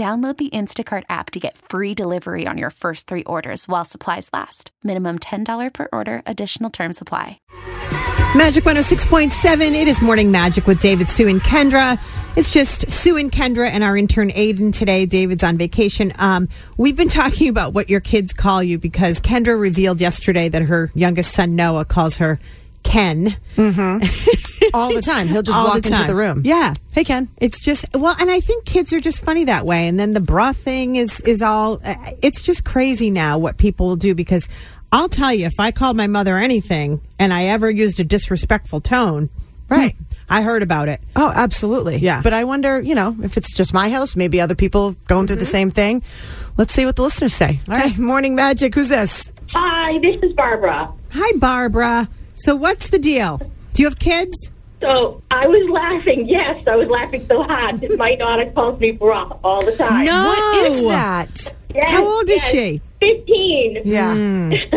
Download the Instacart app to get free delivery on your first three orders while supplies last. Minimum $10 per order, additional term supply. Magic 106.7. It is Morning Magic with David, Sue, and Kendra. It's just Sue and Kendra and our intern Aiden today. David's on vacation. Um, we've been talking about what your kids call you because Kendra revealed yesterday that her youngest son Noah calls her Ken. all the time. He'll just All walk the into the room. Yeah. Hey, Ken. It's just well, and I think kids are just funny that way. And then the bra thing is is all. uh, It's just crazy now what people will do because I'll tell you if I called my mother anything and I ever used a disrespectful tone, right? I heard about it. Oh, absolutely. Yeah. But I wonder, you know, if it's just my house, maybe other people going through the same thing. Let's see what the listeners say. All right. Hey, morning magic. Who's this? Hi, this is Barbara. Hi, Barbara. So what's the deal? Do you have kids? So I was laughing. Yes, I was laughing so hard that my daughter calls me bra all the time. No. What is that? Yes, How old is she? Fifteen. Yeah. Hmm.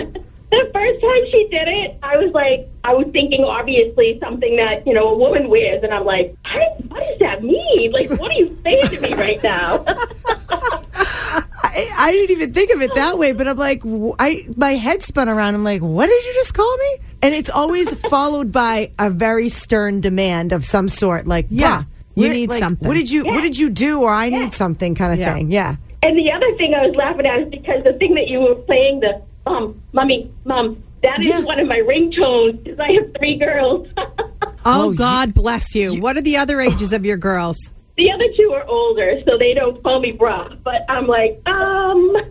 the first time she did it, I was like, I was thinking obviously something that you know a woman wears, and I'm like, I, what does that mean? Like, what are you saying to me right now? I, I didn't even think of it that way, but I'm like, w- I my head spun around. I'm like, what did you just call me? And it's always followed by a very stern demand of some sort, like, Yeah. You need like, something." What did you What did you do? Or I need something, kind of Yeah. thing. Yeah. and the other thing I was laughing at is because the thing that you were playing, the um, mommy, mom, that is Yeah. one of my ringtones because I have three girls. Oh, Oh, you- God bless you. What are the other ages of your girls? The other two are older, so they don't call me bra. But I'm like, um.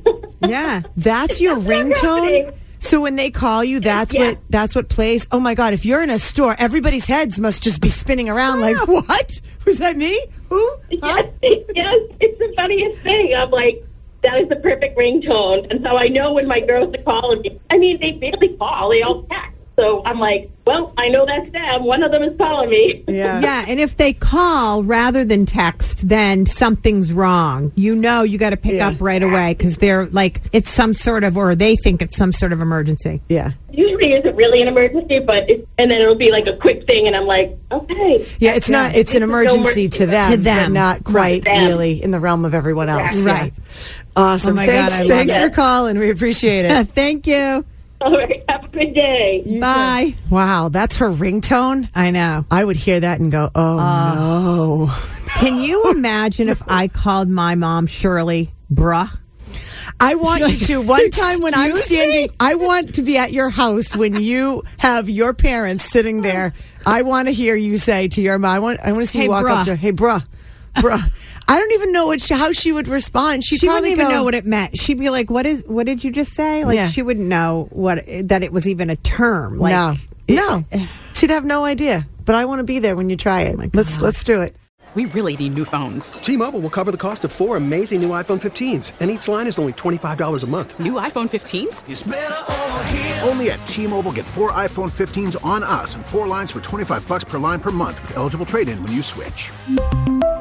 Yeah. That's your ringtone. So when they call you, that's Yeah. what that's what plays. Oh my god! If you're in a store, everybody's heads must just be spinning around. Like, what was that? Me? Who? Huh? Yes, yes, it's the funniest thing. I'm like, that is the perfect ringtone, and so I know when my girls are calling me. I mean, they barely call; they all text. So I'm like, well, I know that's them. One of them is calling me. Yeah. Yeah, and if they call rather than text, then something's wrong. You know, you got to pick Yeah. up right away because they're like it's some sort of, or they think it's some sort of emergency. Yeah. Usually, isn't really an emergency, but it's, and then it'll be like a quick thing, and I'm like, okay. Yeah, it's not. It's an It's no emergency emergency to them, To but them. not quite Them. really in the realm of everyone else. Right. Yeah. Right. Awesome. Oh my thanks, God, I love thanks it. for calling. We appreciate it. Thank you. All right, have a good day. Bye. wow, that's her ringtone. I know. I would hear that and go, "Oh, oh. no." Can you imagine if I called my mom Shirley bruh? I want you to one time when I'm Excuse me? standing. I want to be at your house when you have your parents sitting there. I want to hear you say to your mom. I want. I want to see Hey, you walk bruh. up to her. Hey, bruh, bruh. I don't even know what she, how she would respond. She'd She probably wouldn't even go, know what it meant. She'd be like, "What is? What did you just say?" Like Yeah. she wouldn't know what that it was even a term. Like, no, no. Eh. She'd have no idea. But I want to be there when you try Oh it. let's let's do it. We really need new phones. T-Mobile will cover the cost of four amazing new iPhone 15s, and each line is only $25 a month. New iPhone 15s? Only at T-Mobile get four iPhone 15s on us and four lines for 25 bucks per line per month with eligible trade-in when you switch.